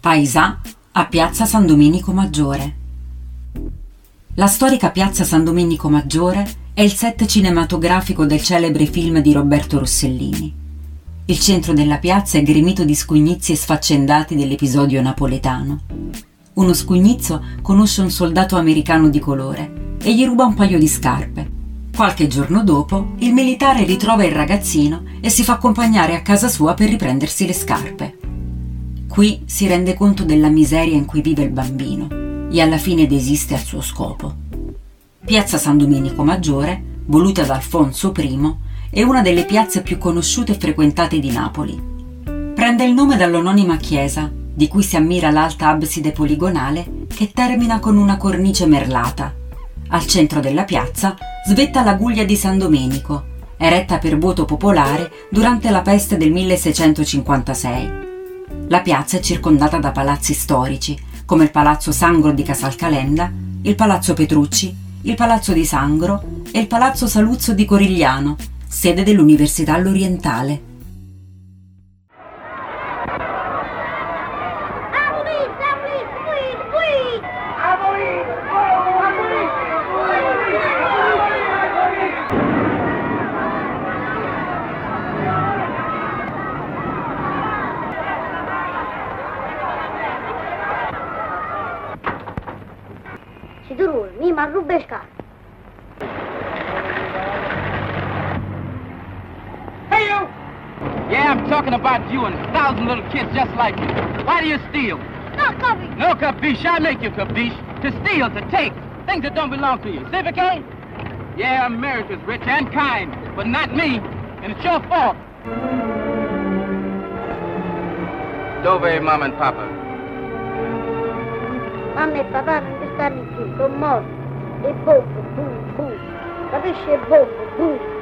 Paesà a Piazza San Domenico Maggiore. La storica Piazza San Domenico Maggiore è il set cinematografico del celebre film di Roberto Rossellini. Il centro della piazza è gremito di scugnizi e sfaccendati dell'episodio napoletano. Uno scugnizzo conosce un soldato americano di colore e gli ruba un paio di scarpe. Qualche giorno dopo, il militare ritrova il ragazzino e si fa accompagnare a casa sua per riprendersi le scarpe. Qui si rende conto della miseria in cui vive il bambino e alla fine desiste al suo scopo. Piazza San Domenico Maggiore, voluta da Alfonso I, è una delle piazze più conosciute e frequentate di Napoli. Prende il nome dall'anonima chiesa, di cui si ammira l'alta abside poligonale che termina con una cornice merlata. Al centro della piazza svetta la guglia di San Domenico, eretta per voto popolare durante la peste del 1656. La piazza è circondata da palazzi storici, come il Palazzo Sangro di Casalcalenda, il Palazzo Petrucci, il Palazzo di Sangro e il Palazzo Saluzzo di Corigliano, sede dell'Università L'Orientale. Sidurul, mi ma rubești Hey, you! Yeah, I'm talking about you and a thousand little kids just like you. Why do you steal? No, copy. No capiche. I make you capiche. To steal, to take. Things that don't belong to you. See if Civic, eh? Yeah, America's rich and kind, but not me. And it's your fault. Dove Mom and Papa? Papà non ci stanno più, sono morti. E bombo, boom, boom. Capisci? E bombo, boom.